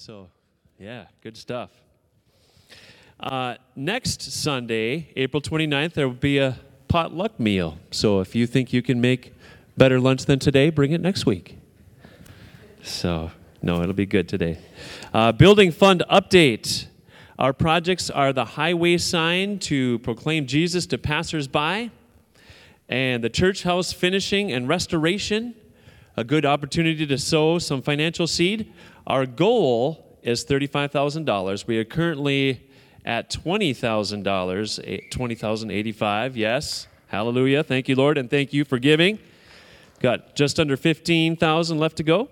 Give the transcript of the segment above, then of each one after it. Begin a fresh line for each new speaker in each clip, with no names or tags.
So, yeah, good stuff. Uh, next Sunday, April 29th, there will be a potluck meal. So if you think you can make better lunch than today, bring it next week. So, no, it'll be good today. Uh, building fund update. Our projects are the highway sign to proclaim Jesus to passersby, and the church house finishing and restoration, a good opportunity to sow some financial seed. Our goal is $35,000. We are currently at $20,000, 20,085. Yes. Hallelujah. Thank you, Lord, and thank you for giving. Got just under 15,000 left to go.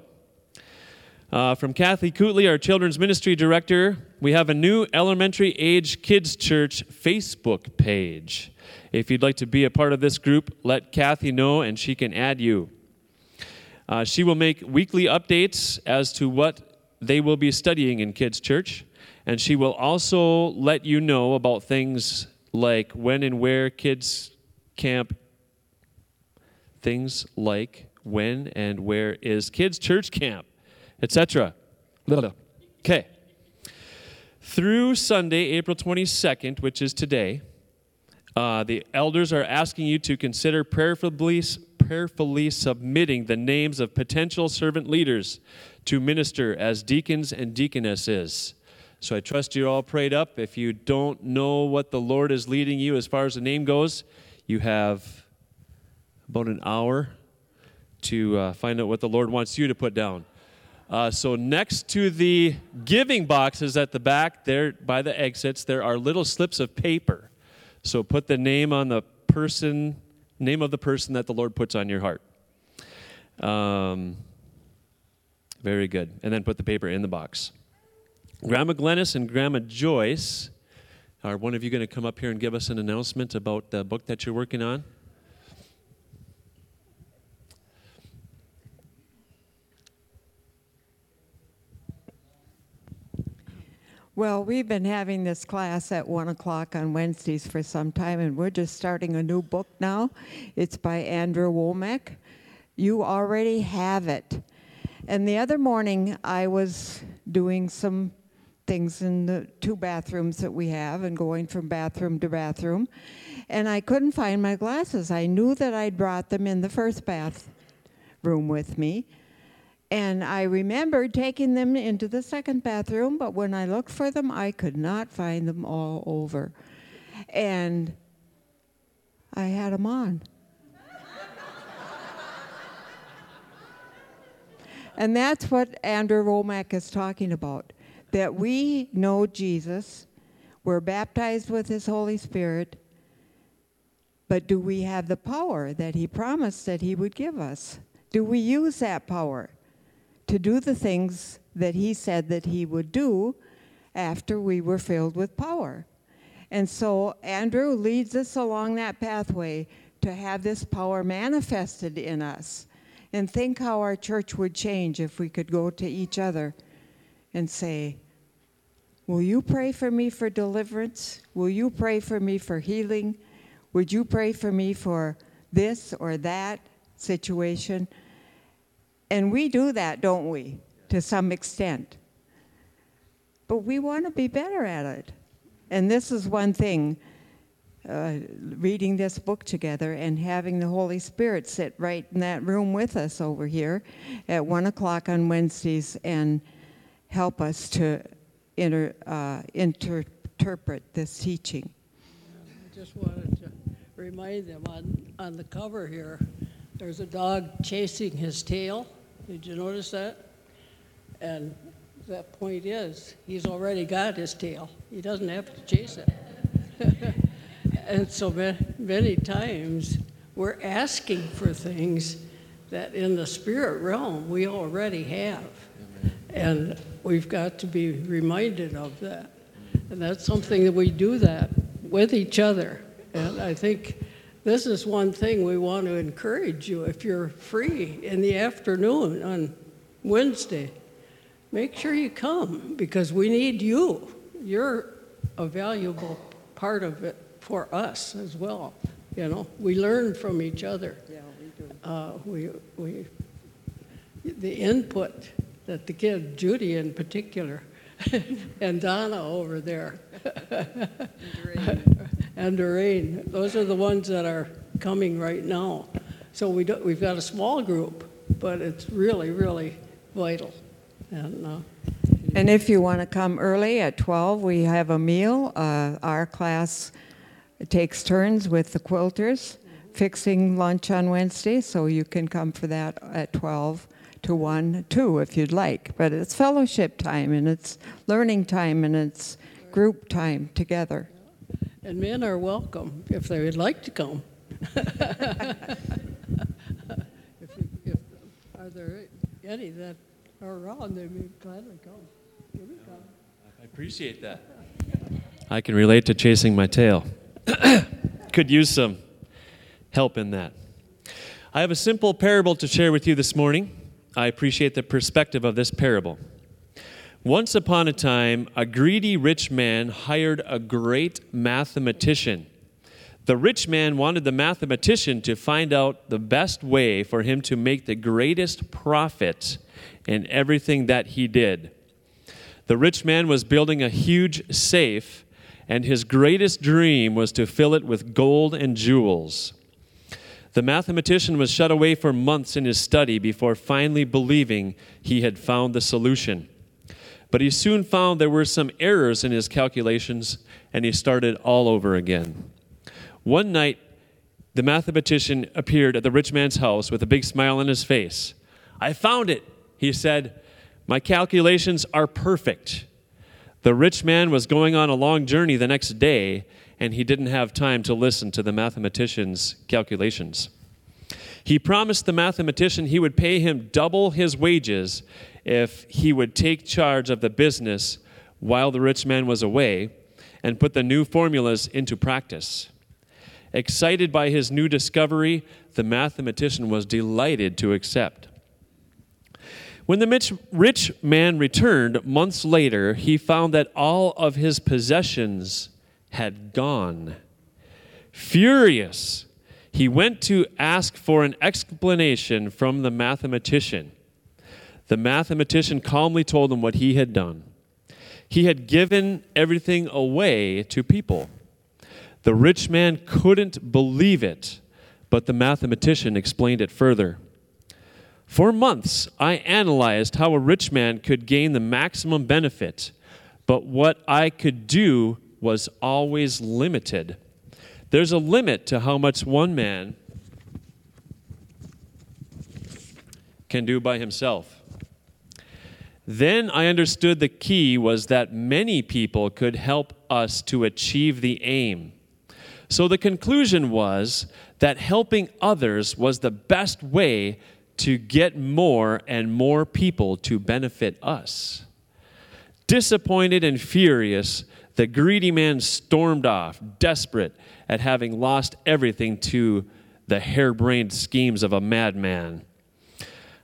Uh, from Kathy Cootley, our children's ministry director, we have a new elementary age kids church Facebook page. If you'd like to be a part of this group, let Kathy know and she can add you. Uh, she will make weekly updates as to what they will be studying in kids' church, and she will also let you know about things like when and where kids camp, things like when and where is kids' church camp, etc. Okay. Through Sunday, April 22nd, which is today, uh, the elders are asking you to consider prayerfully, prayerfully submitting the names of potential servant leaders to minister as deacons and deaconesses. So I trust you're all prayed up. If you don't know what the Lord is leading you as far as the name goes, you have about an hour to uh, find out what the Lord wants you to put down. Uh, so next to the giving boxes at the back, there by the exits, there are little slips of paper. So put the name on the person, name of the person that the Lord puts on your heart. Um, very good. And then put the paper in the box. Grandma Glennis and Grandma Joyce, are one of you going to come up here and give us an announcement about the book that you're working on?
Well, we've been having this class at 1 o'clock on Wednesdays for some time, and we're just starting a new book now. It's by Andrew Wommack. You already have it. And the other morning, I was doing some things in the two bathrooms that we have and going from bathroom to bathroom, and I couldn't find my glasses. I knew that I'd brought them in the first bathroom with me, and I remembered taking them into the second bathroom, but when I looked for them, I could not find them all over. And I had them on. and that's what Andrew Wommack is talking about that we know Jesus, we're baptized with his Holy Spirit, but do we have the power that he promised that he would give us? Do we use that power? To do the things that he said that he would do after we were filled with power. And so Andrew leads us along that pathway to have this power manifested in us. And think how our church would change if we could go to each other and say, Will you pray for me for deliverance? Will you pray for me for healing? Would you pray for me for this or that situation? And we do that, don't we, to some extent. But we want to be better at it. And this is one thing uh, reading this book together and having the Holy Spirit sit right in that room with us over here at 1 o'clock on Wednesdays and help us to inter, uh, interpret this teaching.
I just wanted to remind them on, on the cover here, there's a dog chasing his tail. Did you notice that? And that point is, he's already got his tail. He doesn't have to chase it. and so many times we're asking for things that in the spirit realm we already have. And we've got to be reminded of that. And that's something that we do that with each other. And I think this is one thing we want to encourage you if you're free in the afternoon on Wednesday. Make sure you come because we need you. You're a valuable part of it for us as well. You know, we learn from each other.
Yeah, we do.
Uh, we, we, the input that the kid, Judy in particular, and Donna over there, and Doreen, those are the ones that are coming right now. So we do, we've got a small group, but it's really, really vital. And uh,
And if you want to come early at 12, we have a meal. Uh, our class takes turns with the quilters fixing lunch on Wednesday, so you can come for that at 12 to 1, 2 if you'd like. But it's fellowship time and it's learning time and it's group time together.
And men are welcome if they would like to come. if, if are there any that are around, they may gladly come. Here we come.
I appreciate that. I can relate to chasing my tail. Could use some help in that. I have a simple parable to share with you this morning. I appreciate the perspective of this parable. Once upon a time, a greedy rich man hired a great mathematician. The rich man wanted the mathematician to find out the best way for him to make the greatest profit in everything that he did. The rich man was building a huge safe, and his greatest dream was to fill it with gold and jewels. The mathematician was shut away for months in his study before finally believing he had found the solution. But he soon found there were some errors in his calculations, and he started all over again. One night, the mathematician appeared at the rich man's house with a big smile on his face. I found it, he said. My calculations are perfect. The rich man was going on a long journey the next day, and he didn't have time to listen to the mathematician's calculations. He promised the mathematician he would pay him double his wages if he would take charge of the business while the rich man was away and put the new formulas into practice. Excited by his new discovery, the mathematician was delighted to accept. When the rich man returned months later, he found that all of his possessions had gone. Furious, he went to ask for an explanation from the mathematician. The mathematician calmly told him what he had done. He had given everything away to people. The rich man couldn't believe it, but the mathematician explained it further. For months, I analyzed how a rich man could gain the maximum benefit, but what I could do was always limited. There's a limit to how much one man can do by himself. Then I understood the key was that many people could help us to achieve the aim. So the conclusion was that helping others was the best way to get more and more people to benefit us. Disappointed and furious, the greedy man stormed off, desperate at having lost everything to the harebrained schemes of a madman.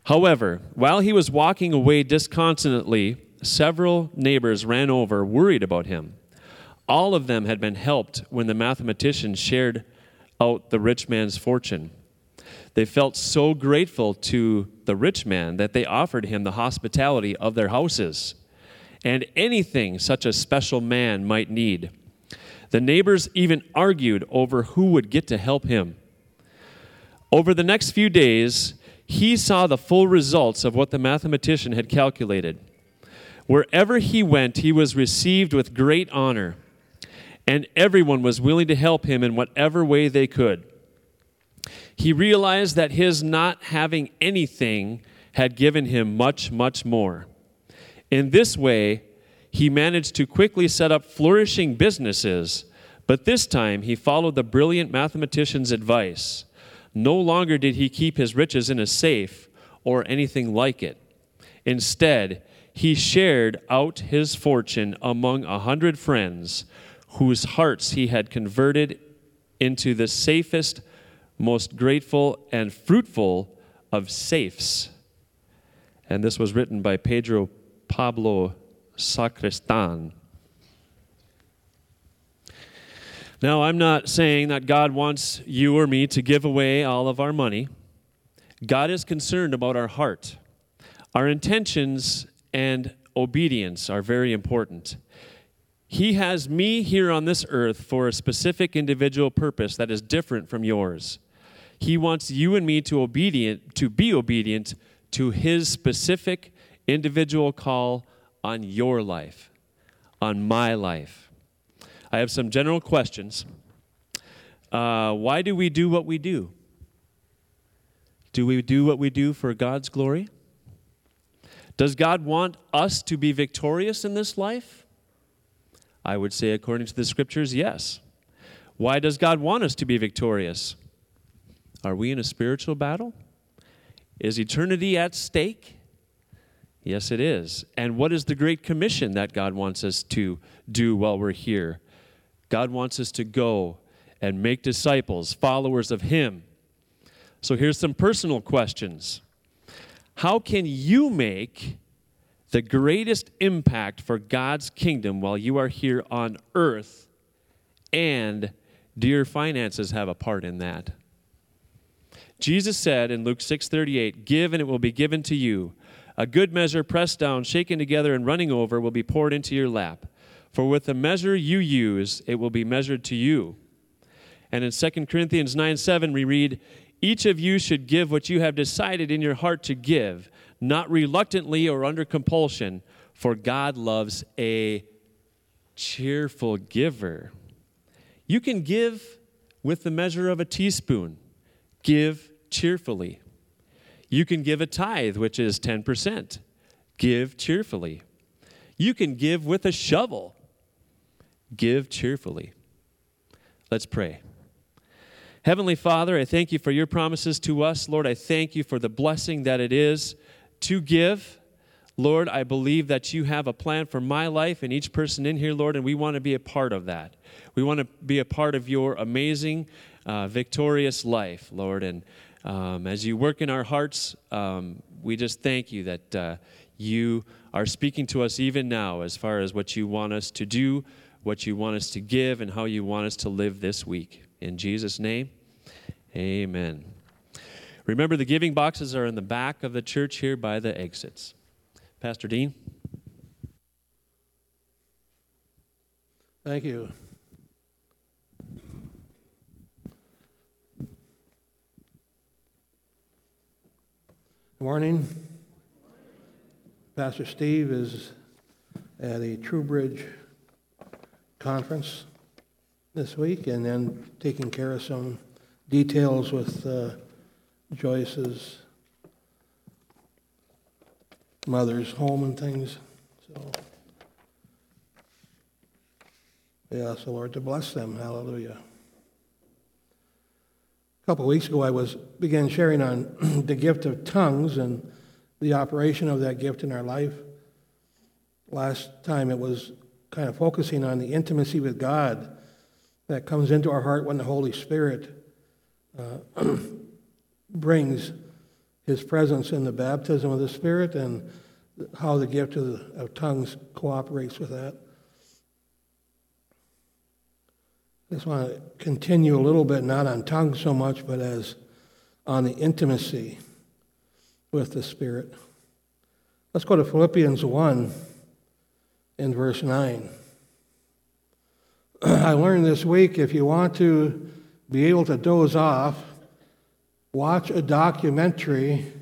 However, while he was walking away disconsolately, several neighbors ran over, worried about him. All of them had been helped when the mathematician shared out the rich man's fortune. They felt so grateful to the rich man that they offered him the hospitality of their houses and anything such a special man might need. The neighbors even argued over who would get to help him. Over the next few days, he saw the full results of what the mathematician had calculated. Wherever he went, he was received with great honor, and everyone was willing to help him in whatever way they could. He realized that his not having anything had given him much, much more. In this way, he managed to quickly set up flourishing businesses, but this time he followed the brilliant mathematician's advice. No longer did he keep his riches in a safe or anything like it. Instead, he shared out his fortune among a hundred friends whose hearts he had converted into the safest, most grateful, and fruitful of safes. And this was written by Pedro Pablo Sacristan. Now, I'm not saying that God wants you or me to give away all of our money. God is concerned about our heart. Our intentions and obedience are very important. He has me here on this earth for a specific individual purpose that is different from yours. He wants you and me to obedient to be obedient to his specific individual call on your life, on my life. I have some general questions. Uh, why do we do what we do? Do we do what we do for God's glory? Does God want us to be victorious in this life? I would say, according to the scriptures, yes. Why does God want us to be victorious? Are we in a spiritual battle? Is eternity at stake? Yes, it is. And what is the great commission that God wants us to do while we're here? God wants us to go and make disciples, followers of Him. So here's some personal questions. How can you make the greatest impact for God's kingdom while you are here on earth? And do your finances have a part in that? Jesus said in Luke 6:38, "Give and it will be given to you. A good measure pressed down, shaken together and running over will be poured into your lap. For with the measure you use, it will be measured to you." And in 2 Corinthians 9 7, we read, Each of you should give what you have decided in your heart to give, not reluctantly or under compulsion, for God loves a cheerful giver. You can give with the measure of a teaspoon, give cheerfully. You can give a tithe, which is 10%, give cheerfully. You can give with a shovel, give cheerfully. Let's pray. Heavenly Father, I thank you for your promises to us. Lord, I thank you for the blessing that it is to give. Lord, I believe that you have a plan for my life and each person in here, Lord, and we want to be a part of that. We want to be a part of your amazing, uh, victorious life, Lord. And um, as you work in our hearts, um, we just thank you that uh, you are speaking to us even now as far as what you want us to do, what you want us to give, and how you want us to live this week. In Jesus' name, amen. Remember, the giving boxes are in the back of the church here by the exits. Pastor Dean?
Thank you. Good morning. Pastor Steve is at a TrueBridge conference this week and then taking care of some details with uh, Joyce's mother's home and things. So, yeah, so Lord, to bless them. Hallelujah. A couple of weeks ago, I was began sharing on the gift of tongues and the operation of that gift in our life. Last time, it was kind of focusing on the intimacy with God that comes into our heart when the Holy Spirit uh, brings his presence in the baptism of the Spirit and how the gift of, the, of tongues cooperates with that. I just want to continue a little bit, not on tongues so much, but as on the intimacy with the Spirit. Let's go to Philippians 1 in verse 9. I learned this week if you want to be able to doze off, watch a documentary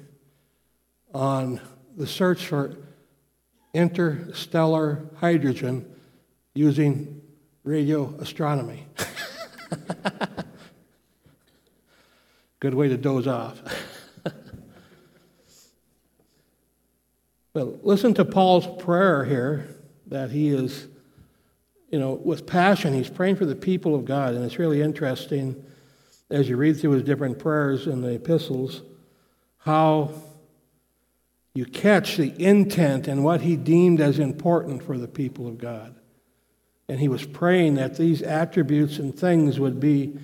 on the search for interstellar hydrogen using radio astronomy. Good way to doze off. but listen to Paul's prayer here that he is you know, with passion, he's praying for the people of God. And it's really interesting as you read through his different prayers in the epistles how you catch the intent and what he deemed as important for the people of God. And he was praying that these attributes and things would be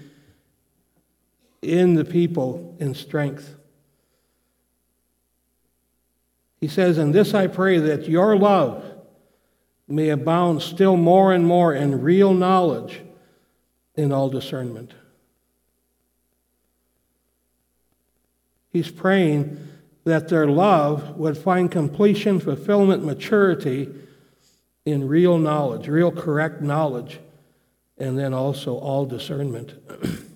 in the people in strength. He says, And this I pray that your love may abound still more and more in real knowledge in all discernment. He's praying that their love would find completion, fulfillment, maturity in real knowledge, real correct knowledge, and then also all discernment.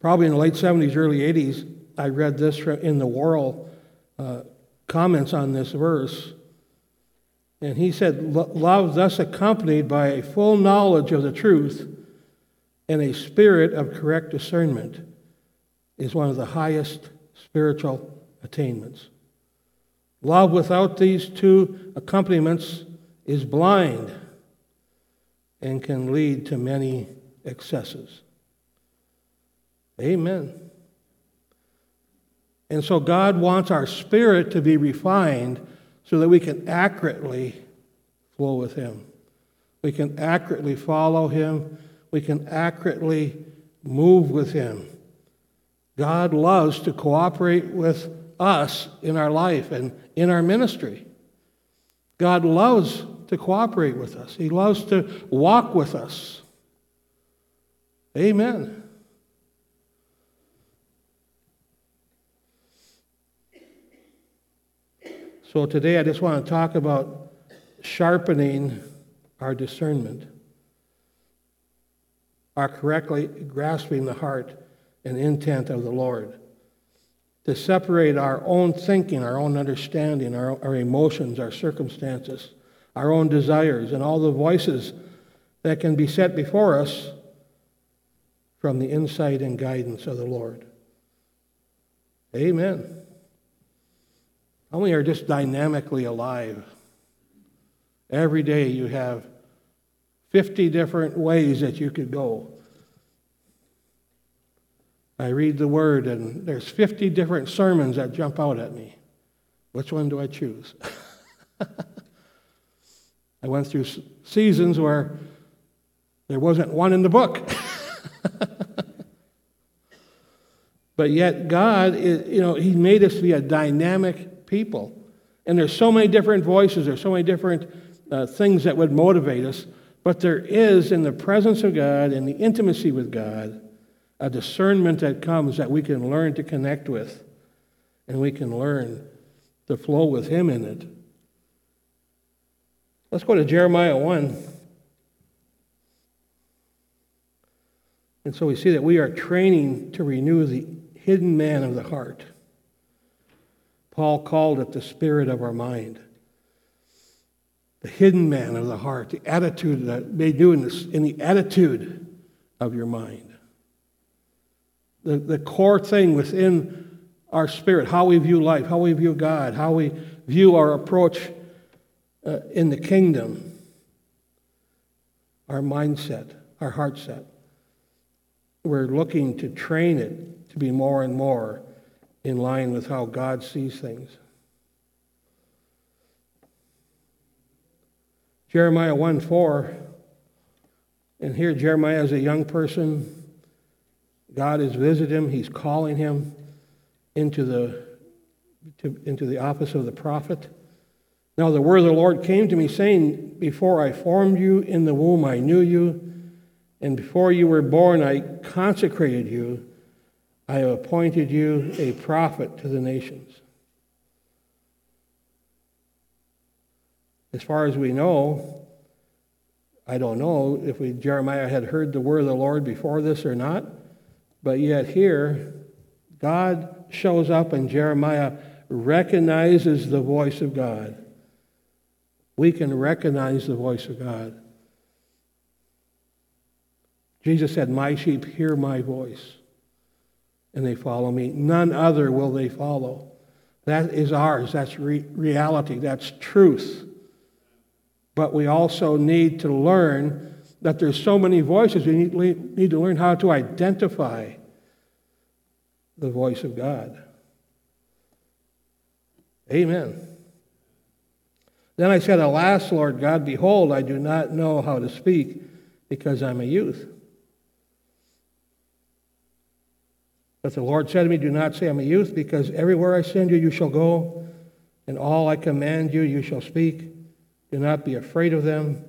Probably in the late 70s, early 80s, I read this in the Worrell uh, comments on this verse. And he said, Love thus accompanied by a full knowledge of the truth and a spirit of correct discernment is one of the highest spiritual attainments. Love without these two accompaniments is blind and can lead to many excesses. Amen. And so God wants our spirit to be refined so that we can accurately flow with Him. We can accurately follow Him. We can accurately move with Him. God loves to cooperate with us in our life and in our ministry. God loves to cooperate with us, He loves to walk with us. Amen. So today I just want to talk about sharpening our discernment, our correctly grasping the heart and intent of the Lord, to separate our own thinking, our own understanding, our, our emotions, our circumstances, our own desires, and all the voices that can be set before us from the insight and guidance of the Lord. Amen. How many are just dynamically alive? Every day you have 50 different ways that you could go. I read the word, and there's 50 different sermons that jump out at me. Which one do I choose? I went through seasons where there wasn't one in the book. but yet, God, is, you know, He made us to be a dynamic people. And there's so many different voices, there's so many different uh, things that would motivate us. But there is, in the presence of God, in the intimacy with God, a discernment that comes that we can learn to connect with, and we can learn to flow with Him in it. Let's go to Jeremiah 1. And so we see that we are training to renew the hidden man of the heart. Paul called it the spirit of our mind. The hidden man of the heart, the attitude that made do in, this, in the attitude of your mind. The, the core thing within our spirit, how we view life, how we view God, how we view our approach uh, in the kingdom, our mindset, our heart set. We're looking to train it to be more and more in line with how God sees things. Jeremiah 1 4, and here Jeremiah is a young person. God has visited him, he's calling him into the, to, into the office of the prophet. Now the word of the Lord came to me, saying, Before I formed you in the womb, I knew you, and before you were born, I consecrated you. I have appointed you a prophet to the nations. As far as we know, I don't know if we, Jeremiah had heard the word of the Lord before this or not, but yet here, God shows up and Jeremiah recognizes the voice of God we can recognize the voice of God. Jesus said, My sheep hear my voice, and they follow me. None other will they follow. That is ours. That's re- reality. That's truth. But we also need to learn that there's so many voices. We need, need to learn how to identify the voice of God. Amen. Then I said, Alas, Lord God, behold, I do not know how to speak because I'm a youth. But the Lord said to me, Do not say I'm a youth, because everywhere I send you, you shall go, and all I command you, you shall speak. Do not be afraid of them,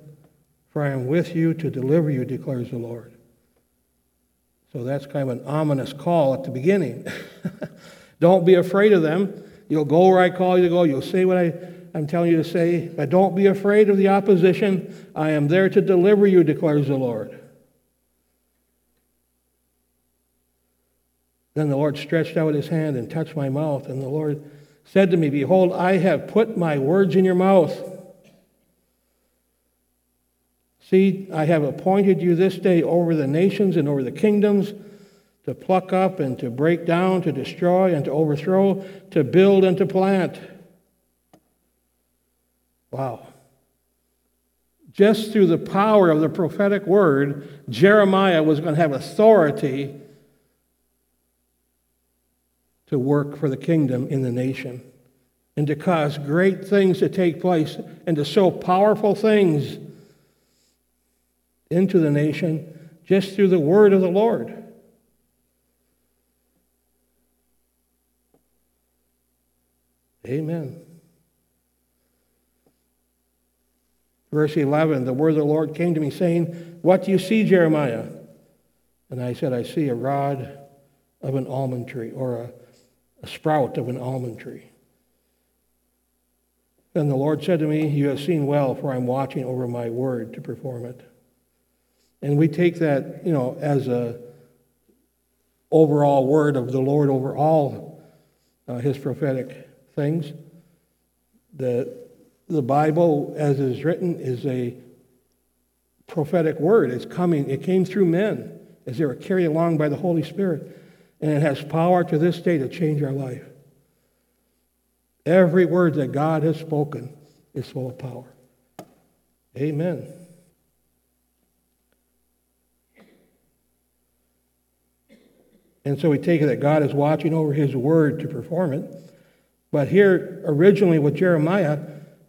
for I am with you to deliver you, declares the Lord. So that's kind of an ominous call at the beginning. Don't be afraid of them. You'll go where I call you to go. You'll say what I, I'm telling you to say. But don't be afraid of the opposition. I am there to deliver you, declares the Lord. Then the Lord stretched out his hand and touched my mouth, and the Lord said to me, Behold, I have put my words in your mouth. See, I have appointed you this day over the nations and over the kingdoms to pluck up and to break down, to destroy and to overthrow, to build and to plant. Wow. Just through the power of the prophetic word, Jeremiah was going to have authority to work for the kingdom in the nation and to cause great things to take place and to sow powerful things into the nation just through the word of the Lord. Amen. Verse 11 The word of the Lord came to me, saying, What do you see, Jeremiah? And I said, I see a rod of an almond tree, or a a sprout of an almond tree. Then the Lord said to me, You have seen well, for I'm watching over my word to perform it. And we take that, you know, as a overall word of the Lord over all uh, his prophetic things. The, the Bible, as is written, is a prophetic word. It's coming, it came through men as they were carried along by the Holy Spirit and it has power to this day to change our life. Every word that God has spoken is full of power. Amen. And so we take it that God is watching over his word to perform it. But here, originally with Jeremiah,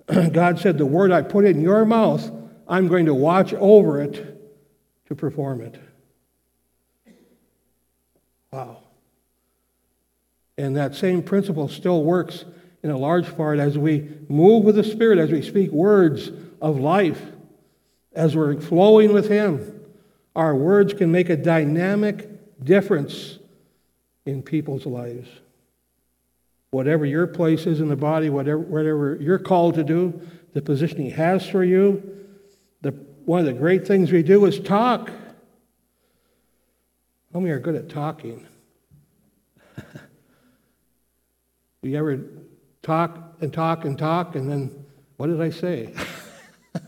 God said, The word I put in your mouth, I'm going to watch over it to perform it. Wow. And that same principle still works in a large part as we move with the Spirit, as we speak words of life, as we're flowing with Him. Our words can make a dynamic difference in people's lives. Whatever your place is in the body, whatever, whatever you're called to do, the position He has for you, the, one of the great things we do is talk. How many are good at talking? you ever talk and talk and talk and then, what did I say?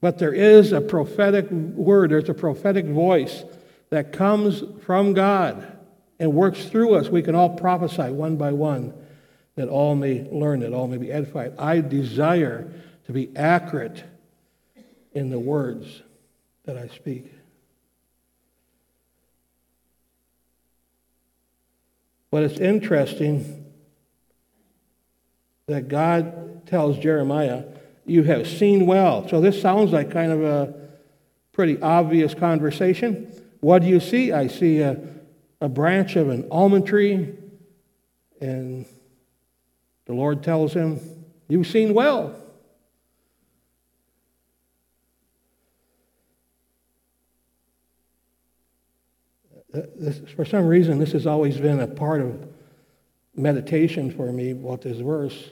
but there is a prophetic word, there's a prophetic voice that comes from God and works through us. We can all prophesy one by one that all may learn, that all may be edified. I desire to be accurate in the words that I speak. But it's interesting that God tells Jeremiah, You have seen well. So this sounds like kind of a pretty obvious conversation. What do you see? I see a, a branch of an almond tree, and the Lord tells him, You've seen well. This, for some reason, this has always been a part of meditation for me, what this verse.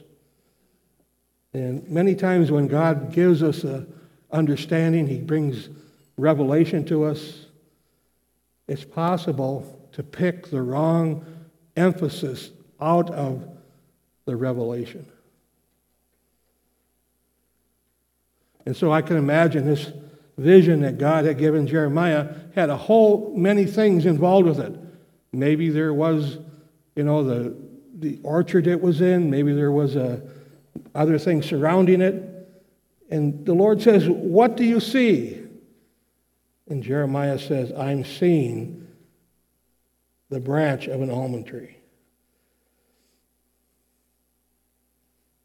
And many times when God gives us a understanding, He brings revelation to us, it's possible to pick the wrong emphasis out of the revelation. And so I can imagine this vision that God had given Jeremiah had a whole many things involved with it. Maybe there was, you know, the the orchard it was in. Maybe there was a other things surrounding it. And the Lord says, "What do you see?" And Jeremiah says, "I'm seeing the branch of an almond tree."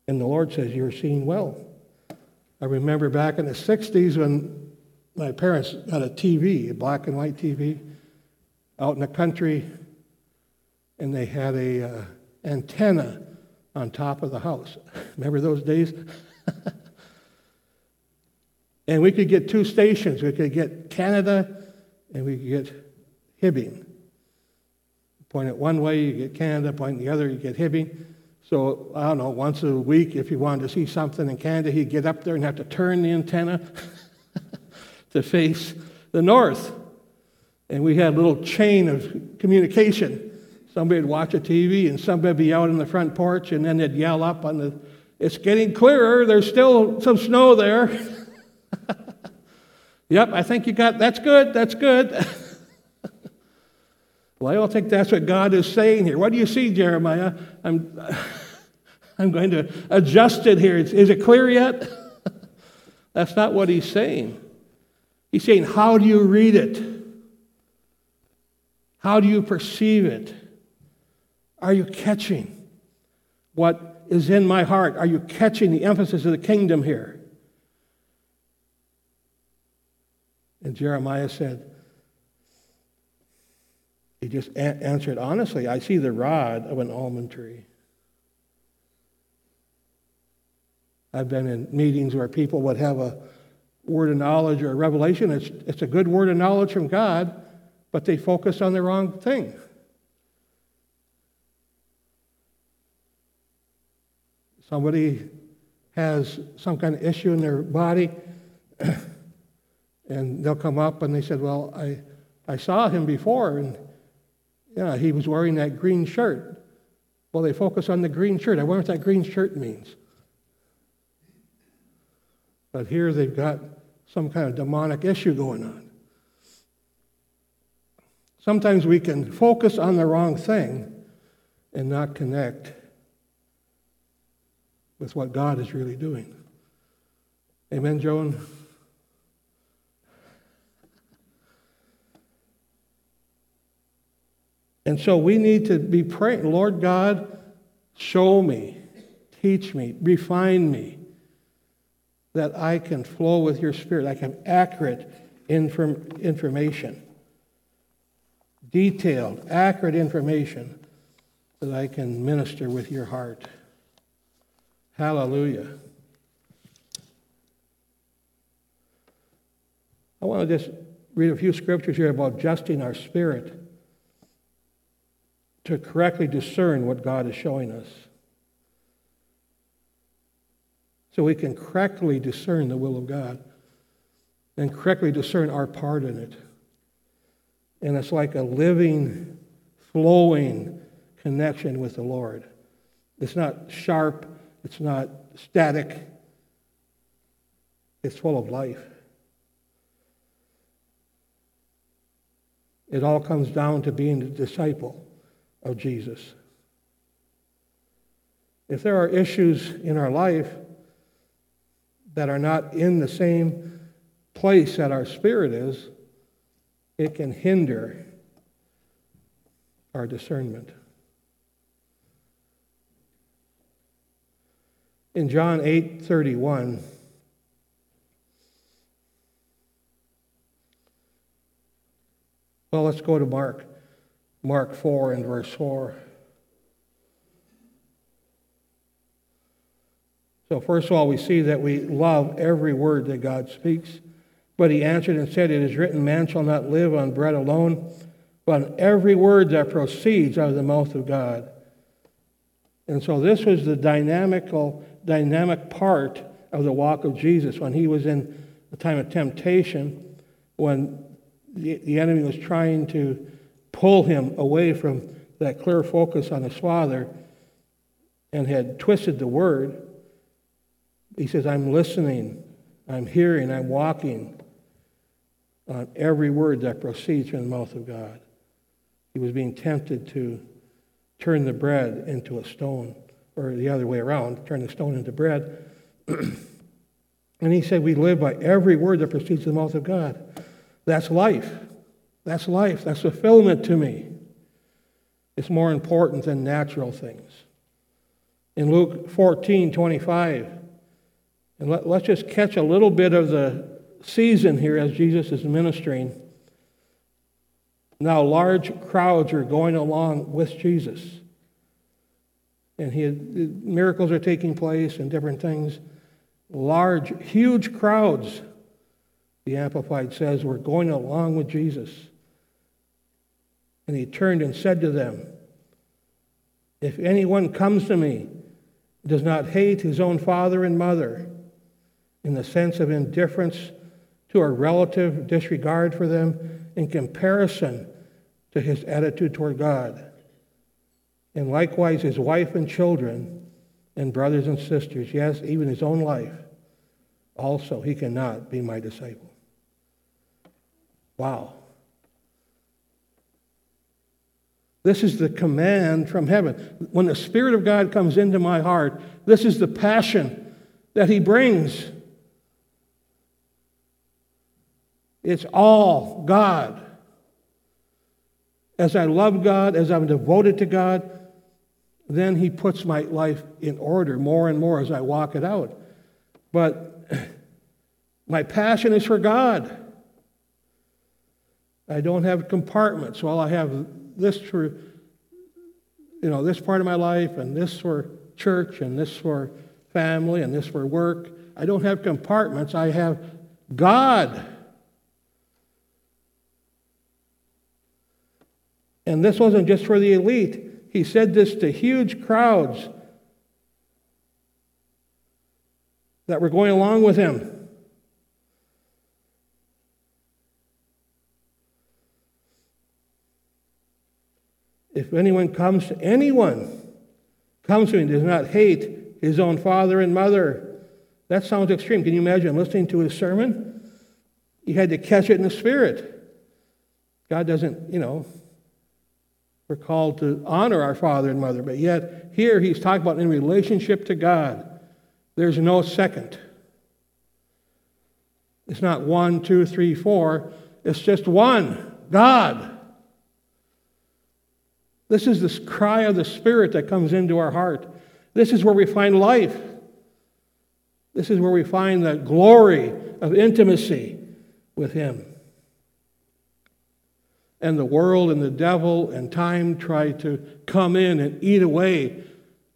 And the Lord says, You're seeing well. I remember back in the 60s when my parents had a TV, a black and white TV, out in the country, and they had a uh, antenna on top of the house. Remember those days? and we could get two stations. We could get Canada, and we could get Hibbing, Point it one way, you get Canada. Point the other, you get Hibbing. So, I don't know, once a week, if you wanted to see something in Canada, he'd get up there and have to turn the antenna to face the north. And we had a little chain of communication. Somebody would watch a TV and somebody would be out on the front porch and then they'd yell up on the, it's getting clearer, there's still some snow there. yep, I think you got, that's good, that's good. well, I don't think that's what God is saying here. What do you see, Jeremiah? I'm, I'm going to adjust it here. Is, is it clear yet? that's not what he's saying. He's saying, how do you read it? How do you perceive it? Are you catching what is in my heart? Are you catching the emphasis of the kingdom here? And Jeremiah said, he just a- answered honestly, I see the rod of an almond tree. I've been in meetings where people would have a word of knowledge or revelation. It's, it's a good word of knowledge from God, but they focus on the wrong thing. Somebody has some kind of issue in their body, and they'll come up and they said, Well, I, I saw him before, and yeah, he was wearing that green shirt. Well, they focus on the green shirt. I wonder what that green shirt means. But here they've got some kind of demonic issue going on. Sometimes we can focus on the wrong thing and not connect with what God is really doing. Amen, Joan? And so we need to be praying, Lord God, show me, teach me, refine me, that I can flow with your spirit. I can have accurate inform- information detailed, accurate information that I can minister with your heart. Hallelujah. I want to just read a few scriptures here about adjusting our spirit to correctly discern what God is showing us. So we can correctly discern the will of God and correctly discern our part in it. And it's like a living, flowing connection with the Lord. It's not sharp, it's not static, it's full of life. It all comes down to being a disciple of Jesus. If there are issues in our life that are not in the same place that our spirit is, it can hinder our discernment. In John 8 31, well, let's go to Mark, Mark 4 and verse 4. So, first of all, we see that we love every word that God speaks. But he answered and said, It is written, Man shall not live on bread alone, but on every word that proceeds out of the mouth of God. And so this was the dynamical, dynamic part of the walk of Jesus when he was in the time of temptation, when the, the enemy was trying to pull him away from that clear focus on his Father and had twisted the word. He says, I'm listening, I'm hearing, I'm walking on every word that proceeds from the mouth of God. He was being tempted to turn the bread into a stone, or the other way around, turn the stone into bread. and he said, We live by every word that proceeds from the mouth of God. That's life. That's life. That's fulfillment to me. It's more important than natural things. In Luke 14 25, and let, us just catch a little bit of the season here as Jesus is ministering. Now, large crowds are going along with Jesus. And he had, miracles are taking place and different things. Large, huge crowds, the Amplified says, were going along with Jesus. And he turned and said to them, If anyone comes to me, does not hate his own father and mother, in the sense of indifference to or relative disregard for them in comparison to his attitude toward God, and likewise his wife and children, and brothers and sisters, yes, even his own life, also he cannot be my disciple. Wow. This is the command from heaven. When the Spirit of God comes into my heart, this is the passion that He brings. It's all God. As I love God, as I'm devoted to God, then He puts my life in order more and more as I walk it out. But my passion is for God. I don't have compartments. Well, I have this for, you know, this part of my life, and this for church, and this for family, and this for work. I don't have compartments. I have God. And this wasn't just for the elite. He said this to huge crowds that were going along with him. If anyone comes to anyone, comes to me, and does not hate his own father and mother. That sounds extreme. Can you imagine listening to his sermon? You had to catch it in the spirit. God doesn't, you know, we're called to honor our father and mother, but yet here he's talking about in relationship to God. There's no second. It's not one, two, three, four. It's just one God. This is this cry of the Spirit that comes into our heart. This is where we find life. This is where we find the glory of intimacy with Him. And the world and the devil and time try to come in and eat away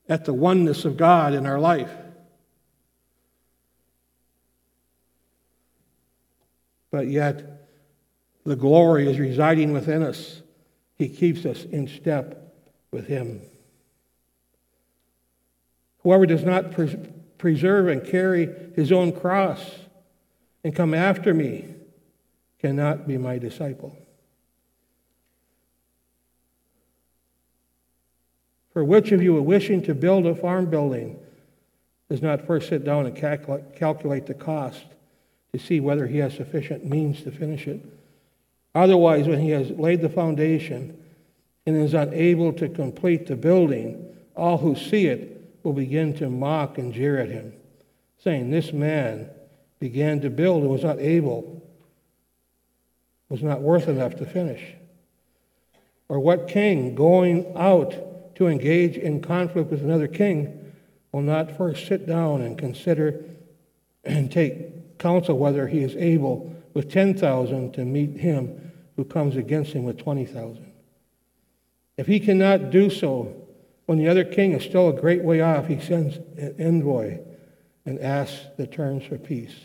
at the oneness of God in our life. But yet, the glory is residing within us. He keeps us in step with Him. Whoever does not pres- preserve and carry his own cross and come after me cannot be my disciple. For which of you, wishing to build a farm building, does not first sit down and calculate the cost to see whether he has sufficient means to finish it? Otherwise, when he has laid the foundation and is unable to complete the building, all who see it will begin to mock and jeer at him, saying, This man began to build and was not able, was not worth enough to finish. Or what king going out to engage in conflict with another king will not first sit down and consider and take counsel whether he is able with 10,000 to meet him who comes against him with 20,000. If he cannot do so, when the other king is still a great way off, he sends an envoy and asks the terms for peace.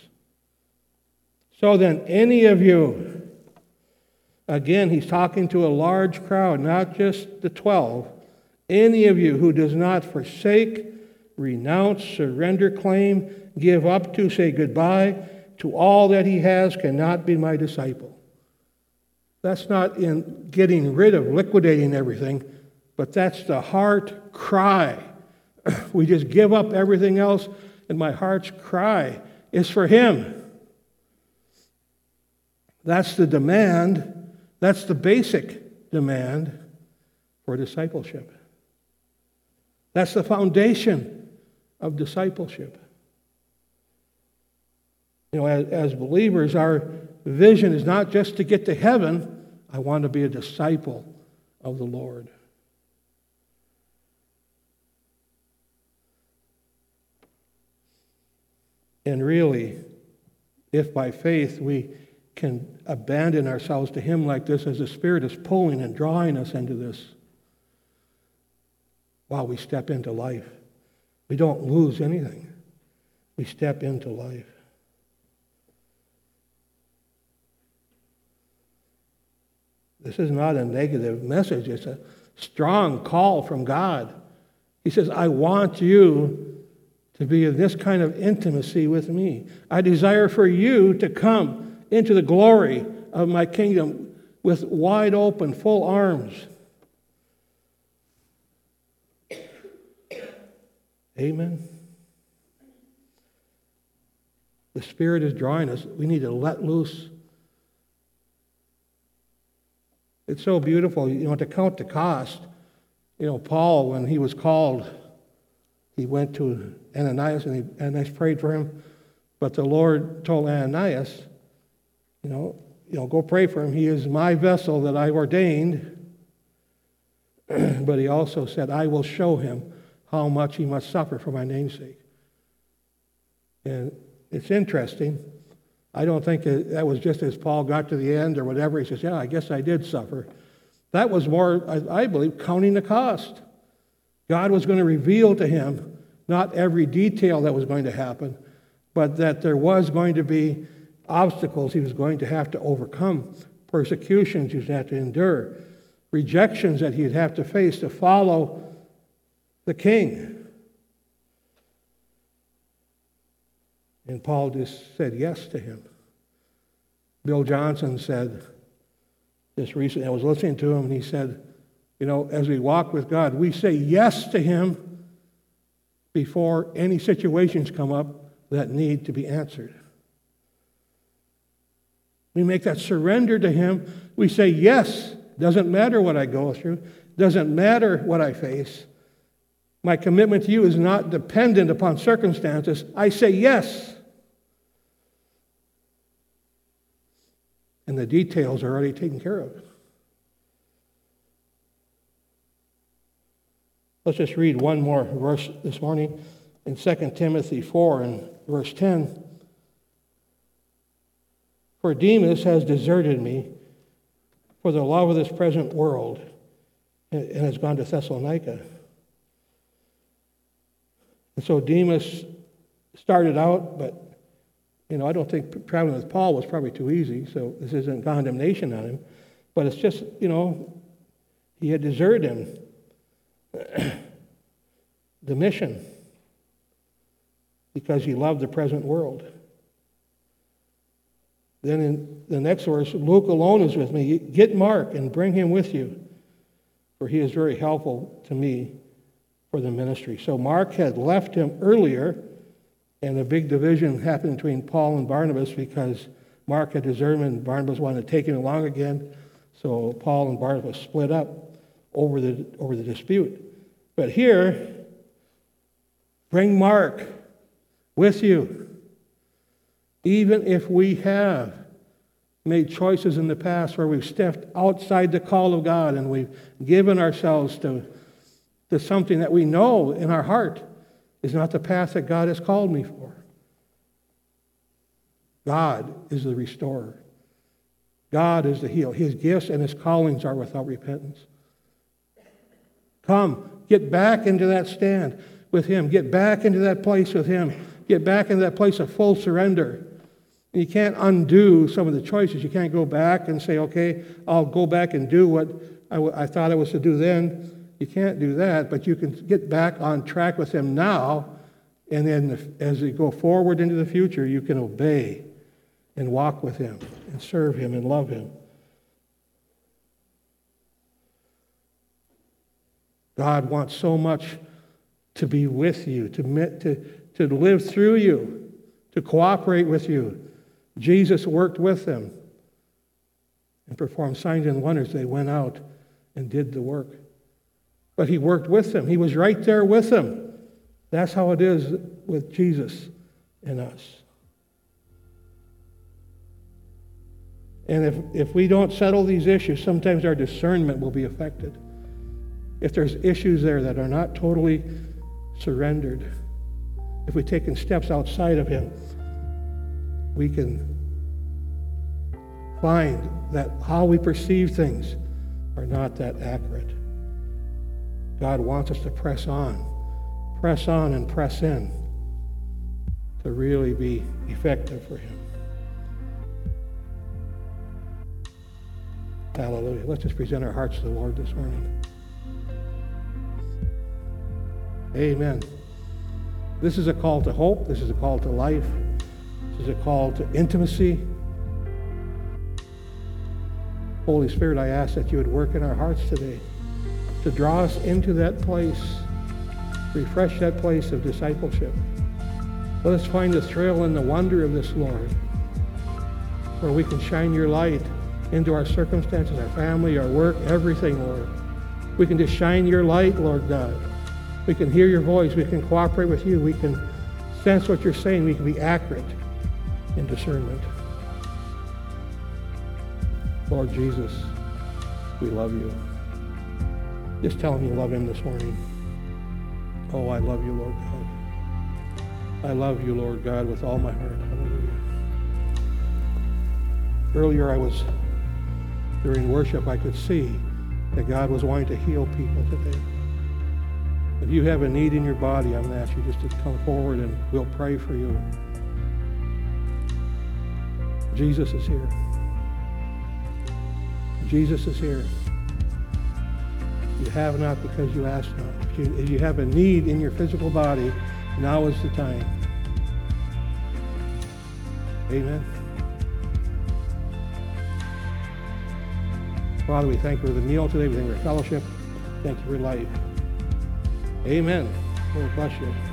So then, any of you, again, he's talking to a large crowd, not just the 12, any of you who does not forsake, renounce, surrender claim, give up to, say goodbye to all that he has, cannot be my disciple. That's not in getting rid of, liquidating everything, but that's the heart cry. we just give up everything else, and my heart's cry is for Him. That's the demand, that's the basic demand for discipleship. That's the foundation of discipleship. You know, as, as believers, our vision is not just to get to heaven, I want to be a disciple of the Lord. And really, if by faith we can abandon ourselves to Him like this, as the Spirit is pulling and drawing us into this, while we step into life, we don't lose anything. We step into life. This is not a negative message, it's a strong call from God. He says, I want you to be in this kind of intimacy with me. I desire for you to come into the glory of my kingdom with wide open, full arms. Amen. The Spirit is drawing us. We need to let loose. It's so beautiful, you know, to count the cost. You know, Paul, when he was called, he went to Ananias and he, Ananias prayed for him. But the Lord told Ananias, you know, you know, go pray for him. He is my vessel that I ordained. but he also said, I will show him how much he must suffer for my namesake. And it's interesting. I don't think that was just as Paul got to the end or whatever. He says, Yeah, I guess I did suffer. That was more, I believe, counting the cost. God was going to reveal to him not every detail that was going to happen, but that there was going to be obstacles he was going to have to overcome, persecutions he'd have to endure, rejections that he'd have to face to follow the king. And Paul just said yes to him. Bill Johnson said just recently, I was listening to him, and he said, You know, as we walk with God, we say yes to him before any situations come up that need to be answered. We make that surrender to him. We say, Yes, doesn't matter what I go through, doesn't matter what I face. My commitment to you is not dependent upon circumstances. I say yes. And the details are already taken care of. Let's just read one more verse this morning in 2 Timothy 4 and verse 10. For Demas has deserted me for the love of this present world and has gone to Thessalonica. And so Demas started out, but you know, I don't think traveling with Paul was probably too easy, so this isn't condemnation on him. But it's just, you know, he had deserted him. the mission because he loved the present world. Then in the next verse, Luke alone is with me. Get Mark and bring him with you, for he is very helpful to me for the ministry. So Mark had left him earlier, and a big division happened between Paul and Barnabas because Mark had deserted Barnabas wanted to take him along again. So Paul and Barnabas split up over the, over the dispute. But here, bring Mark with you. Even if we have made choices in the past where we've stepped outside the call of God and we've given ourselves to to something that we know in our heart is not the path that God has called me for. God is the restorer. God is the healer. His gifts and his callings are without repentance. Come, get back into that stand with him. Get back into that place with him. Get back into that place of full surrender. You can't undo some of the choices. You can't go back and say, okay, I'll go back and do what I, w- I thought I was to do then. You can't do that, but you can get back on track with Him now, and then as you go forward into the future, you can obey and walk with Him and serve Him and love Him. God wants so much to be with you, to, to, to live through you, to cooperate with you. Jesus worked with them and performed signs and wonders. They went out and did the work. But he worked with them, he was right there with them. That's how it is with Jesus in us. And if, if we don't settle these issues, sometimes our discernment will be affected. If there's issues there that are not totally surrendered, if we've taken steps outside of Him, we can find that how we perceive things are not that accurate. God wants us to press on, press on and press in to really be effective for Him. Hallelujah. Let's just present our hearts to the Lord this morning. Amen. This is a call to hope. This is a call to life. This is a call to intimacy. Holy Spirit, I ask that you would work in our hearts today to draw us into that place, refresh that place of discipleship. Let us find the thrill and the wonder of this, Lord, where we can shine your light into our circumstances, our family, our work, everything, Lord. We can just shine your light, Lord God. We can hear your voice. We can cooperate with you. We can sense what you're saying. We can be accurate in discernment. Lord Jesus, we love you. Just tell him you love him this morning. Oh, I love you, Lord God. I love you, Lord God, with all my heart. Hallelujah. Earlier, I was, during worship, I could see that God was wanting to heal people today. If you have a need in your body, I'm going to ask you just to come forward and we'll pray for you. Jesus is here. Jesus is here. You have not because you ask not. If you, if you have a need in your physical body, now is the time. Amen. Father, we thank you for the meal today. We thank you for fellowship. Thank you for life. Amen. Lord bless you.